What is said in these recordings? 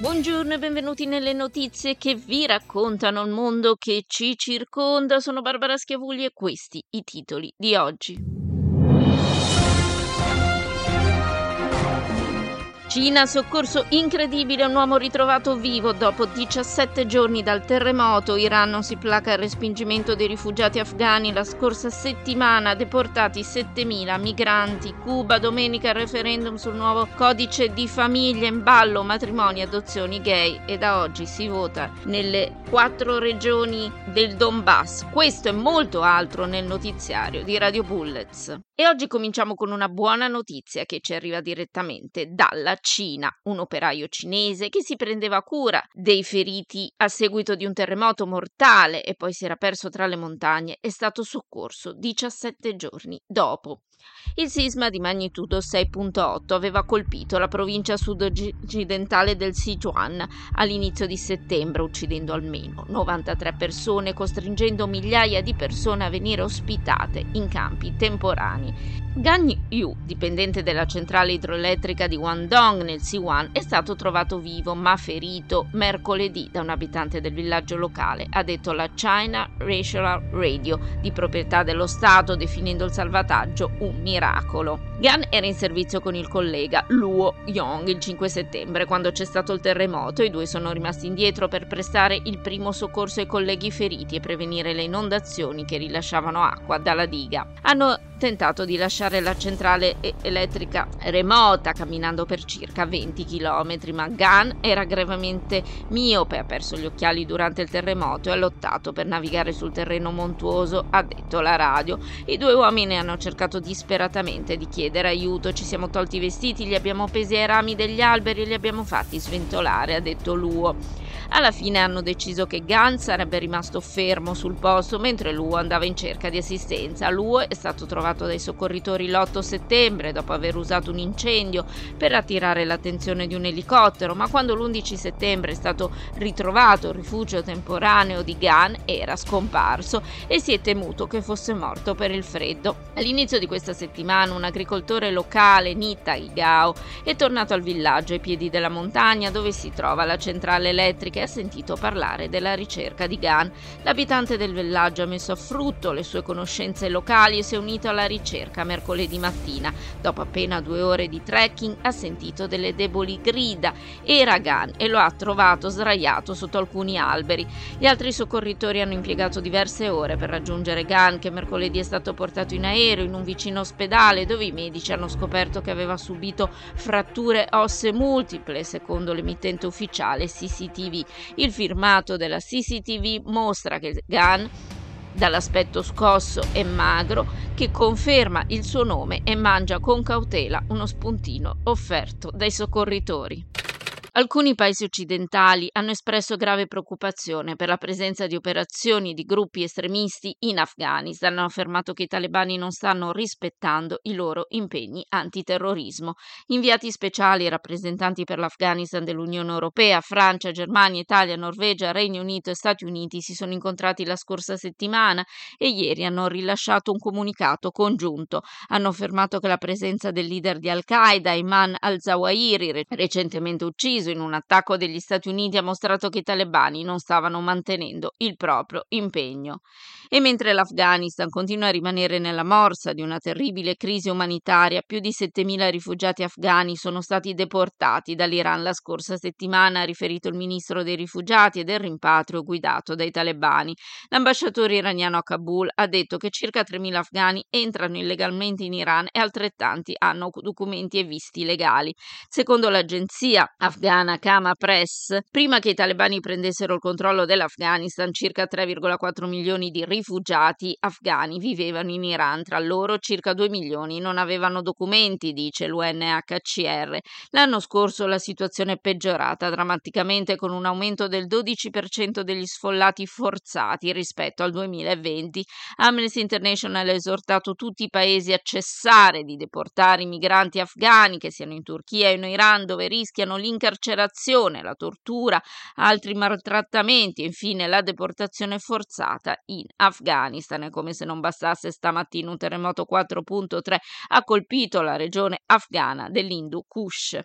Buongiorno e benvenuti nelle notizie che vi raccontano il mondo che ci circonda. Sono Barbara Schiavulli e questi i titoli di oggi. Cina, soccorso incredibile, un uomo ritrovato vivo dopo 17 giorni dal terremoto. Iran non si placa il respingimento dei rifugiati afghani. La scorsa settimana deportati 7.000 migranti. Cuba, domenica referendum sul nuovo codice di famiglia in ballo, matrimoni, adozioni gay. E da oggi si vota nelle quattro regioni del Donbass. Questo e molto altro nel notiziario di Radio Bullets. E oggi cominciamo con una buona notizia che ci arriva direttamente dalla Cina. Un operaio cinese che si prendeva cura dei feriti a seguito di un terremoto mortale e poi si era perso tra le montagne è stato soccorso 17 giorni dopo. Il sisma di magnitudo 6.8 aveva colpito la provincia sud-occidentale del Sichuan all'inizio di settembre, uccidendo almeno 93 persone, costringendo migliaia di persone a venire ospitate in campi temporanei. Gan Yu, dipendente della centrale idroelettrica di Guangdong nel Sichuan, è stato trovato vivo ma ferito mercoledì da un abitante del villaggio locale, ha detto la China Racial Radio, di proprietà dello Stato, definendo il salvataggio un miracolo. Gan era in servizio con il collega Luo Yong il 5 settembre, quando c'è stato il terremoto. I due sono rimasti indietro per prestare il primo soccorso ai colleghi feriti e prevenire le inondazioni che rilasciavano acqua dalla diga. Hanno tentato di lasciare la centrale elettrica remota camminando per circa 20 km, ma Gan era gravemente miope, ha perso gli occhiali durante il terremoto e ha lottato per navigare sul terreno montuoso, ha detto la radio. I due uomini hanno cercato disperatamente di chiedere aiuto, ci siamo tolti i vestiti, li abbiamo appesi ai rami degli alberi e li abbiamo fatti sventolare, ha detto Luo. Alla fine hanno deciso che Gan sarebbe rimasto fermo sul posto mentre Luo andava in cerca di assistenza. Luo è stato trovato dai soccorritori l'8 settembre dopo aver usato un incendio per attirare l'attenzione di un elicottero, ma quando l'11 settembre è stato ritrovato il rifugio temporaneo di Gan era scomparso e si è temuto che fosse morto per il freddo. All'inizio di questa settimana un agricoltore locale, Nita Igao, è tornato al villaggio ai piedi della montagna dove si trova la centrale elettrica che ha sentito parlare della ricerca di Gan. L'abitante del villaggio ha messo a frutto le sue conoscenze locali e si è unito alla ricerca mercoledì mattina. Dopo appena due ore di trekking ha sentito delle deboli grida. Era Gan e lo ha trovato sdraiato sotto alcuni alberi. Gli altri soccorritori hanno impiegato diverse ore per raggiungere Gan che mercoledì è stato portato in aereo in un vicino ospedale dove i medici hanno scoperto che aveva subito fratture ossee multiple secondo l'emittente ufficiale CCTV. Il firmato della CCTV mostra che Gunn dall'aspetto scosso e magro, che conferma il suo nome e mangia con cautela uno spuntino offerto dai soccorritori. Alcuni paesi occidentali hanno espresso grave preoccupazione per la presenza di operazioni di gruppi estremisti in Afghanistan. Hanno affermato che i talebani non stanno rispettando i loro impegni antiterrorismo. Inviati speciali e rappresentanti per l'Afghanistan dell'Unione Europea, Francia, Germania, Italia, Norvegia, Regno Unito e Stati Uniti si sono incontrati la scorsa settimana e ieri hanno rilasciato un comunicato congiunto. Hanno affermato che la presenza del leader di Al-Qaeda, Ayman al-Zawahiri, recentemente ucciso, in un attacco degli Stati Uniti ha mostrato che i talebani non stavano mantenendo il proprio impegno. E mentre l'Afghanistan continua a rimanere nella morsa di una terribile crisi umanitaria, più di 7.000 rifugiati afghani sono stati deportati dall'Iran la scorsa settimana, ha riferito il ministro dei rifugiati e del rimpatrio guidato dai talebani. L'ambasciatore iraniano a Kabul ha detto che circa 3.000 afghani entrano illegalmente in Iran e altrettanti hanno documenti e visti legali. Secondo l'agenzia afghana iraniana Kama Press, prima che i talebani prendessero il controllo dell'Afghanistan, circa 3,4 milioni di rifugiati afghani vivevano in Iran, tra loro circa 2 milioni non avevano documenti, dice l'UNHCR. L'anno scorso la situazione è peggiorata drammaticamente con un aumento del 12% degli sfollati forzati rispetto al 2020. Amnesty International ha esortato tutti i paesi a cessare di deportare i migranti afghani che siano in Turchia o in Iran dove rischiano l'incarcerazione, la tortura, altri maltrattamenti e infine la deportazione forzata in Afghanistan. E come se non bastasse stamattina un terremoto 4.3 ha colpito la regione afghana dell'Hindu Kush.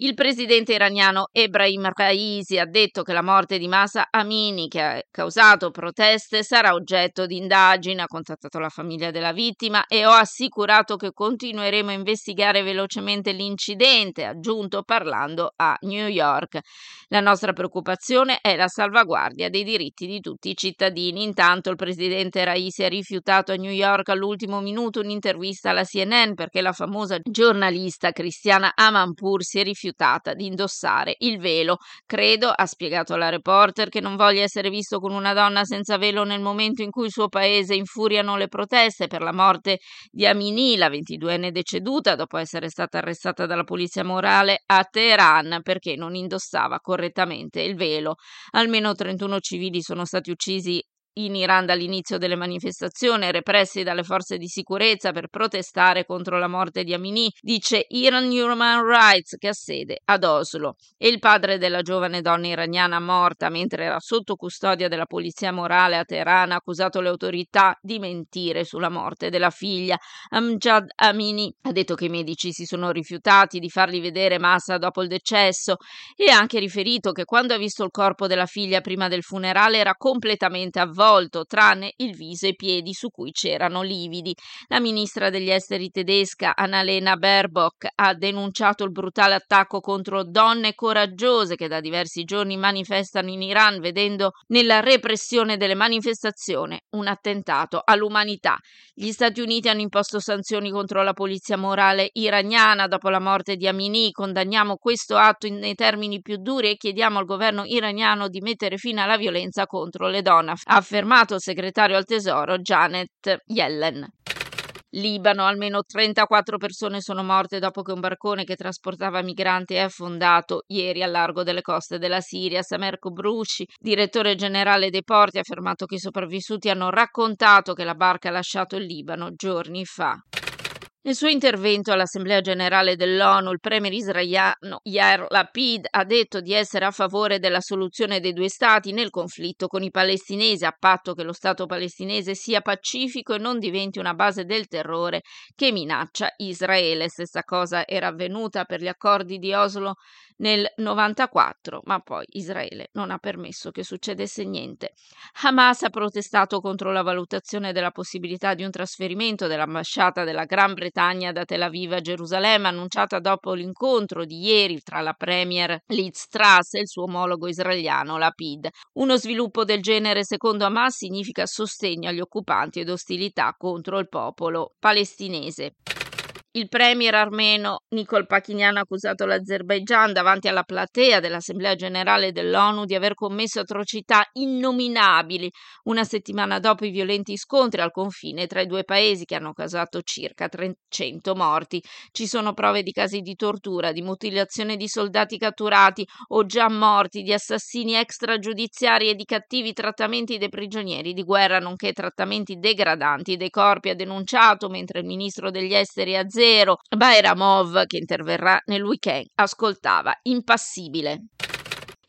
Il presidente iraniano Ebrahim Raisi ha detto che la morte di Masa Amini, che ha causato proteste, sarà oggetto di indagine, ha contattato la famiglia della vittima e ho assicurato che continueremo a investigare velocemente l'incidente, ha aggiunto parlando a New York. La nostra preoccupazione è la salvaguardia dei diritti di tutti i cittadini. Intanto il presidente Raisi ha rifiutato a New York all'ultimo minuto un'intervista alla CNN perché la famosa giornalista Cristiana Amanpour si è rifiutata rifiutata di indossare il velo. Credo, ha spiegato la reporter, che non voglia essere visto con una donna senza velo nel momento in cui il suo paese infuriano le proteste per la morte di Amini, la 22enne deceduta dopo essere stata arrestata dalla polizia morale a Teheran perché non indossava correttamente il velo. Almeno 31 civili sono stati uccisi in Iran dall'inizio delle manifestazioni repressi dalle forze di sicurezza per protestare contro la morte di Amini, dice Iran Human Rights che ha sede ad Oslo. E il padre della giovane donna iraniana morta mentre era sotto custodia della polizia morale a Teheran ha accusato le autorità di mentire sulla morte della figlia. Amjad Amini ha detto che i medici si sono rifiutati di fargli vedere Massa dopo il decesso e ha anche riferito che quando ha visto il corpo della figlia prima del funerale era completamente avvolto volto, tranne il viso e i piedi su cui c'erano lividi. La ministra degli esteri tedesca Annalena Baerbock ha denunciato il brutale attacco contro donne coraggiose che da diversi giorni manifestano in Iran, vedendo nella repressione delle manifestazioni un attentato all'umanità. Gli Stati Uniti hanno imposto sanzioni contro la polizia morale iraniana dopo la morte di Amini. Condanniamo questo atto nei termini più duri e chiediamo al governo iraniano di mettere fine alla violenza contro le donne, ha affermato il segretario al Tesoro Janet Yellen. Libano, almeno 34 persone sono morte dopo che un barcone che trasportava migranti è affondato ieri al largo delle coste della Siria. Samerko Brusci, direttore generale dei porti, ha affermato che i sopravvissuti hanno raccontato che la barca ha lasciato il Libano giorni fa. Nel suo intervento all'Assemblea generale dell'ONU, il premier israeliano Yair Lapid ha detto di essere a favore della soluzione dei due stati nel conflitto con i palestinesi, a patto che lo Stato palestinese sia pacifico e non diventi una base del terrore che minaccia Israele. Stessa cosa era avvenuta per gli accordi di Oslo nel 94, ma poi Israele non ha permesso che succedesse niente. Hamas ha protestato contro la valutazione della possibilità di un trasferimento dell'ambasciata della Gran Bretagna da Tel Aviv a Gerusalemme, annunciata dopo l'incontro di ieri tra la premier Liz Truss e il suo omologo israeliano Lapid. Uno sviluppo del genere, secondo Hamas, significa sostegno agli occupanti ed ostilità contro il popolo palestinese. Il premier armeno Nikol Pachinian ha accusato l'Azerbaigian davanti alla platea dell'Assemblea generale dell'ONU di aver commesso atrocità innominabili una settimana dopo i violenti scontri al confine tra i due paesi che hanno causato circa 300 morti. Ci sono prove di casi di tortura, di mutilazione di soldati catturati o già morti, di assassini extragiudiziari e di cattivi trattamenti dei prigionieri di guerra, nonché trattamenti degradanti dei corpi, ha denunciato mentre il ministro degli esteri Azerbaijan zero. Bairamov, che interverrà nel weekend, ascoltava impassibile.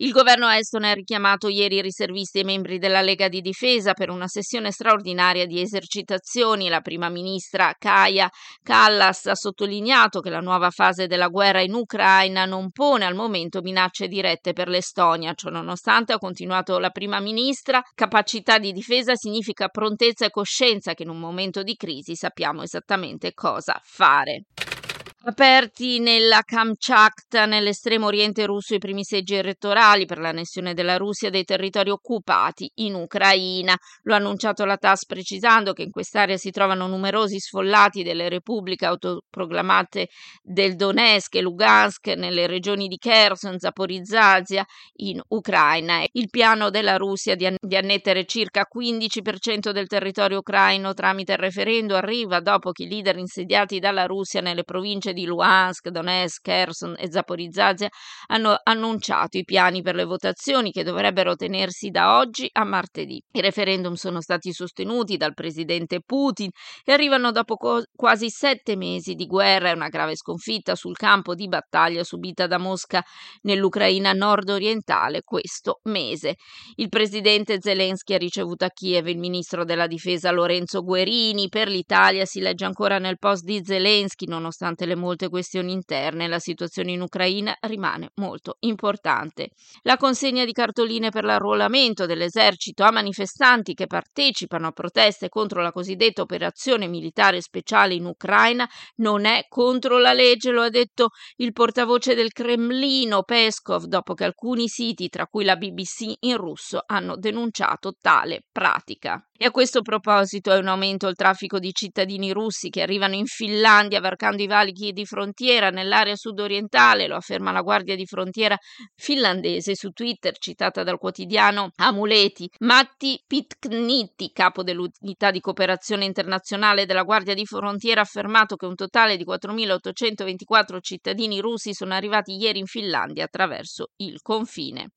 Il governo estone ha richiamato ieri i riservisti e membri della Lega di Difesa per una sessione straordinaria di esercitazioni. La prima ministra Kaya Kallas ha sottolineato che la nuova fase della guerra in Ucraina non pone al momento minacce dirette per l'Estonia. Ciò nonostante, ha continuato la prima ministra, capacità di difesa significa prontezza e coscienza che in un momento di crisi sappiamo esattamente cosa fare. Aperti nella Kamchatka, nell'estremo oriente russo, i primi seggi elettorali per l'annessione della Russia dei territori occupati in Ucraina. Lo ha annunciato la TAS precisando che in quest'area si trovano numerosi sfollati delle repubbliche autoproclamate del Donetsk e Lugansk nelle regioni di Kherson, Zaporizhzhia in Ucraina. Il piano della Russia di, annettere circa 15% del territorio ucraino tramite il referendum arriva dopo che i leader insediati dalla Russia nelle province di di Luhansk, Donetsk, Kherson e Zaporizhzhia hanno annunciato i piani per le votazioni che dovrebbero tenersi da oggi a martedì. I referendum sono stati sostenuti dal presidente Putin e arrivano dopo co- quasi sette mesi di guerra e una grave sconfitta sul campo di battaglia subita da Mosca nell'Ucraina nord-orientale questo mese. Il presidente Zelensky ha ricevuto a Kiev il ministro della difesa Lorenzo Guerini. Per l'Italia si legge ancora nel post di Zelensky, nonostante le molte questioni interne, la situazione in Ucraina rimane molto importante. La consegna di cartoline per l'arruolamento dell'esercito a manifestanti che partecipano a proteste contro la cosiddetta operazione militare speciale in Ucraina non è contro la legge, lo ha detto il portavoce del Cremlino Peskov dopo che alcuni siti, tra cui la BBC in russo, hanno denunciato tale pratica. E a questo proposito è un aumento il traffico di cittadini russi che arrivano in Finlandia varcando i valichi di frontiera nell'area sudorientale, lo afferma la Guardia di Frontiera finlandese su Twitter, citata dal quotidiano Amuleti. Matti Pitkniti, capo dell'unità di cooperazione internazionale della Guardia di Frontiera, ha affermato che un totale di 4.824 cittadini russi sono arrivati ieri in Finlandia attraverso il confine.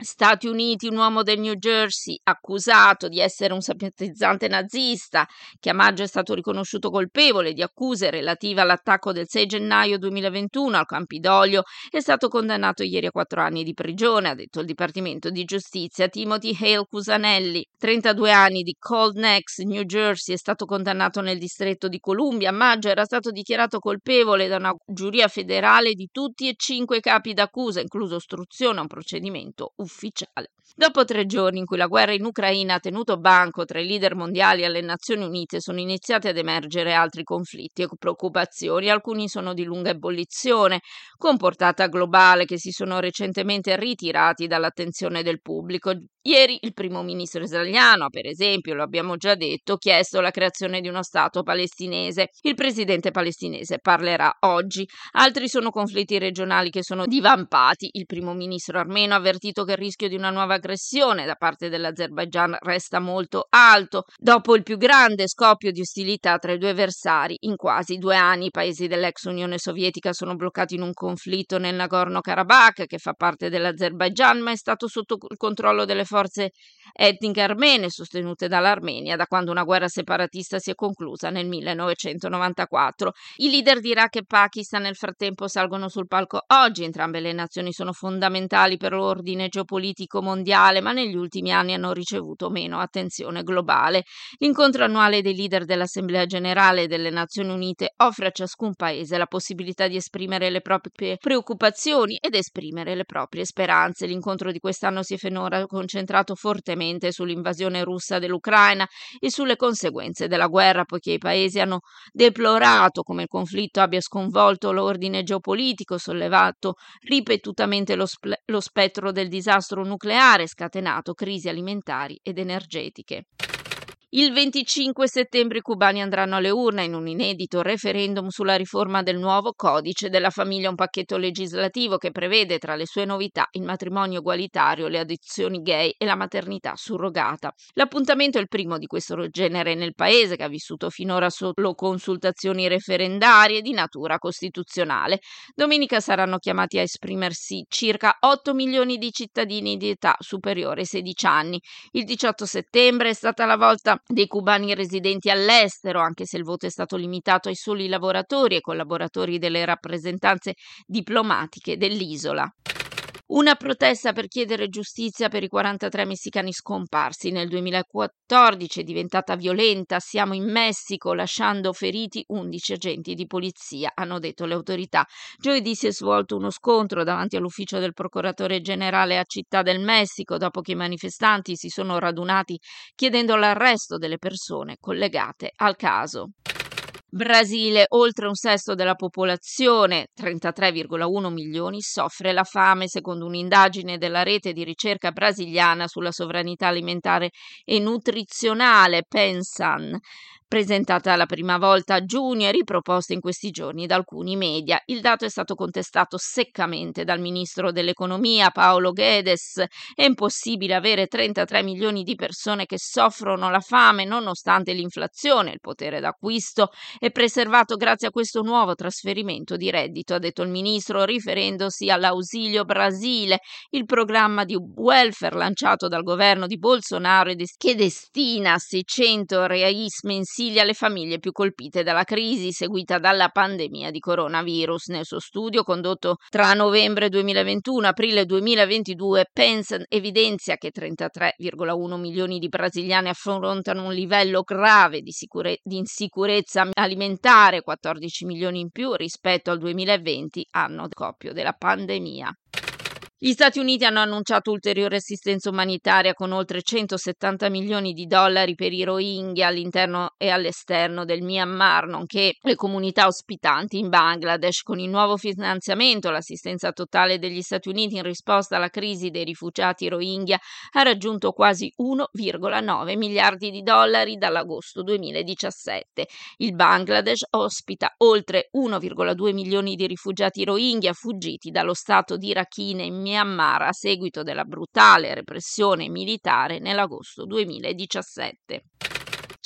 Stati Uniti, un uomo del New Jersey accusato di essere un simpatizzante nazista, che a maggio è stato riconosciuto colpevole di accuse relative all'attacco del 6 gennaio 2021 al Campidoglio, è stato condannato ieri a quattro anni di prigione, ha detto il Dipartimento di Giustizia. Timothy Hale Cusanelli, 32 anni di Cold Necks, New Jersey, è stato condannato nel distretto di Columbia. A maggio era stato dichiarato colpevole da una giuria federale di tutti e cinque capi d'accusa, incluso ostruzione a un procedimento ufficiale ufficiale. Dopo tre giorni in cui la guerra in Ucraina ha tenuto banco tra i leader mondiali e le Nazioni Unite, sono iniziati ad emergere altri conflitti e preoccupazioni. Alcuni sono di lunga ebollizione, con portata globale, che si sono recentemente ritirati dall'attenzione del pubblico. Ieri il primo ministro israeliano, per esempio, lo abbiamo già detto, ha chiesto la creazione di uno Stato palestinese. Il presidente palestinese parlerà oggi. Altri sono conflitti regionali che sono divampati. Il primo ministro armeno ha avvertito che il rischio di una nuova aggressione da parte dell'Azerbaigian resta molto alto. Dopo il più grande scoppio di ostilità tra i due avversari, in quasi due anni i paesi dell'ex Unione Sovietica sono bloccati in un conflitto nel Nagorno-Karabakh, che fa parte dell'Azerbaigian, ma è stato sotto il controllo delle forze forze etniche armene sostenute dall'Armenia da quando una guerra separatista si è conclusa nel 1994. I leader di Iraq e Pakistan nel frattempo salgono sul palco oggi, entrambe le nazioni sono fondamentali per l'ordine geopolitico mondiale, ma negli ultimi anni hanno ricevuto meno attenzione globale. L'incontro annuale dei leader dell'Assemblea generale delle Nazioni Unite offre a ciascun paese la possibilità di esprimere le proprie preoccupazioni ed esprimere le proprie speranze. L'incontro di quest'anno si è finora concentrato concentrato fortemente sull'invasione russa dell'Ucraina e sulle conseguenze della guerra, poiché i paesi hanno deplorato come il conflitto abbia sconvolto l'ordine geopolitico, sollevato ripetutamente lo, spe- lo spettro del disastro nucleare, scatenato crisi alimentari ed energetiche. Il 25 settembre i cubani andranno alle urne in un inedito referendum sulla riforma del nuovo codice della famiglia, un pacchetto legislativo che prevede tra le sue novità il matrimonio egualitario, le adozioni gay e la maternità surrogata. L'appuntamento è il primo di questo genere nel paese che ha vissuto finora solo consultazioni referendarie di natura costituzionale. Domenica saranno chiamati a esprimersi circa 8 milioni di cittadini di età superiore ai 16 anni. Il 18 settembre è stata la volta dei cubani residenti all'estero, anche se il voto è stato limitato ai soli lavoratori e collaboratori delle rappresentanze diplomatiche dell'isola. Una protesta per chiedere giustizia per i 43 messicani scomparsi nel 2014 è diventata violenta. Siamo in Messico lasciando feriti 11 agenti di polizia, hanno detto le autorità. Giovedì si è svolto uno scontro davanti all'ufficio del procuratore generale a Città del Messico dopo che i manifestanti si sono radunati chiedendo l'arresto delle persone collegate al caso. Brasile, oltre un sesto della popolazione, 33,1 milioni, soffre la fame, secondo un'indagine della rete di ricerca brasiliana sulla sovranità alimentare e nutrizionale Pensan presentata la prima volta a giugno e riproposta in questi giorni da alcuni media. Il dato è stato contestato seccamente dal ministro dell'economia Paolo Guedes. È impossibile avere 33 milioni di persone che soffrono la fame nonostante l'inflazione. Il potere d'acquisto è preservato grazie a questo nuovo trasferimento di reddito, ha detto il ministro riferendosi all'Ausilio Brasile, il programma di welfare lanciato dal governo di Bolsonaro che destina 600 reais mensili consiglia alle famiglie più colpite dalla crisi seguita dalla pandemia di coronavirus. Nel suo studio condotto tra novembre 2021 e aprile 2022, Penson evidenzia che 33,1 milioni di brasiliani affrontano un livello grave di, sicure- di insicurezza alimentare, 14 milioni in più rispetto al 2020, anno coppio della pandemia. Gli Stati Uniti hanno annunciato ulteriore assistenza umanitaria con oltre 170 milioni di dollari per i Rohingya all'interno e all'esterno del Myanmar, nonché le comunità ospitanti in Bangladesh. Con il nuovo finanziamento, l'assistenza totale degli Stati Uniti in risposta alla crisi dei rifugiati Rohingya ha raggiunto quasi 1,9 miliardi di dollari dall'agosto 2017. Il Bangladesh ospita oltre 1,2 milioni di rifugiati Rohingya fuggiti dallo stato di Rakhine in Myanmar a seguito della brutale repressione militare nell'agosto 2017.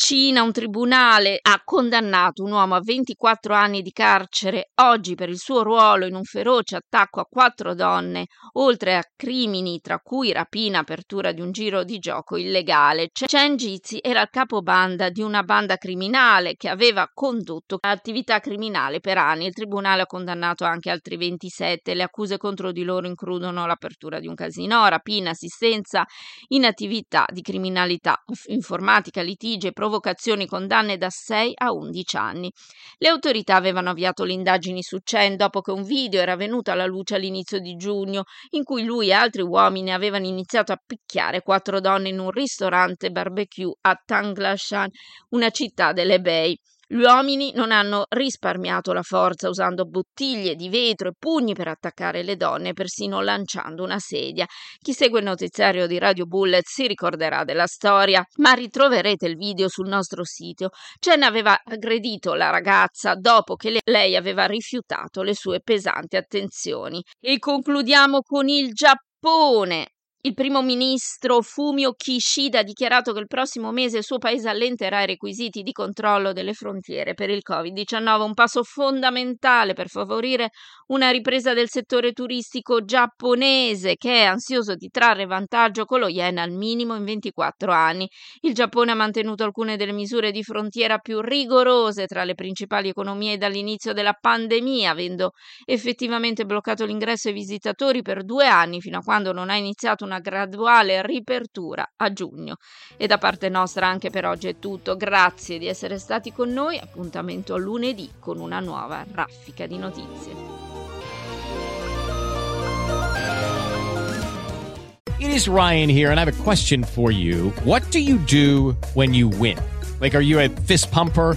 Cina, un tribunale ha condannato un uomo a 24 anni di carcere oggi per il suo ruolo in un feroce attacco a quattro donne, oltre a crimini tra cui rapina apertura di un giro di gioco illegale. Chen Jizi era il capobanda di una banda criminale che aveva condotto attività criminale per anni. Il tribunale ha condannato anche altri 27. Le accuse contro di loro includono l'apertura di un casino, rapina, assistenza in attività di criminalità informatica, litigi e provocazione provocazioni condanne da 6 a 11 anni. Le autorità avevano avviato le indagini su Chen dopo che un video era venuto alla luce all'inizio di giugno, in cui lui e altri uomini avevano iniziato a picchiare quattro donne in un ristorante barbecue a Tanglashan, una città delle Bay. Gli uomini non hanno risparmiato la forza usando bottiglie di vetro e pugni per attaccare le donne, persino lanciando una sedia. Chi segue il notiziario di Radio Bullet si ricorderà della storia, ma ritroverete il video sul nostro sito. Chen aveva aggredito la ragazza dopo che lei aveva rifiutato le sue pesanti attenzioni. E concludiamo con il Giappone. Il primo ministro Fumio Kishida ha dichiarato che il prossimo mese il suo paese allenterà i requisiti di controllo delle frontiere per il Covid-19, un passo fondamentale per favorire una ripresa del settore turistico giapponese che è ansioso di trarre vantaggio con lo yen al minimo in 24 anni. Il Giappone ha mantenuto alcune delle misure di frontiera più rigorose tra le principali economie dall'inizio della pandemia, avendo effettivamente bloccato l'ingresso ai visitatori per due anni fino a quando non ha iniziato una una graduale riapertura a giugno. E da parte nostra anche per oggi è tutto. Grazie di essere stati con noi. Appuntamento lunedì con una nuova raffica di notizie. It is Ryan here and I have a question for you. What do you do when you win? Like are you a fist pumper?